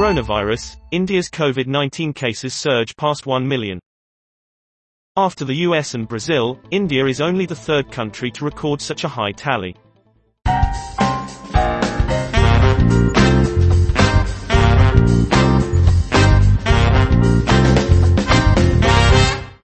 Coronavirus, India's COVID-19 cases surge past 1 million. After the US and Brazil, India is only the third country to record such a high tally.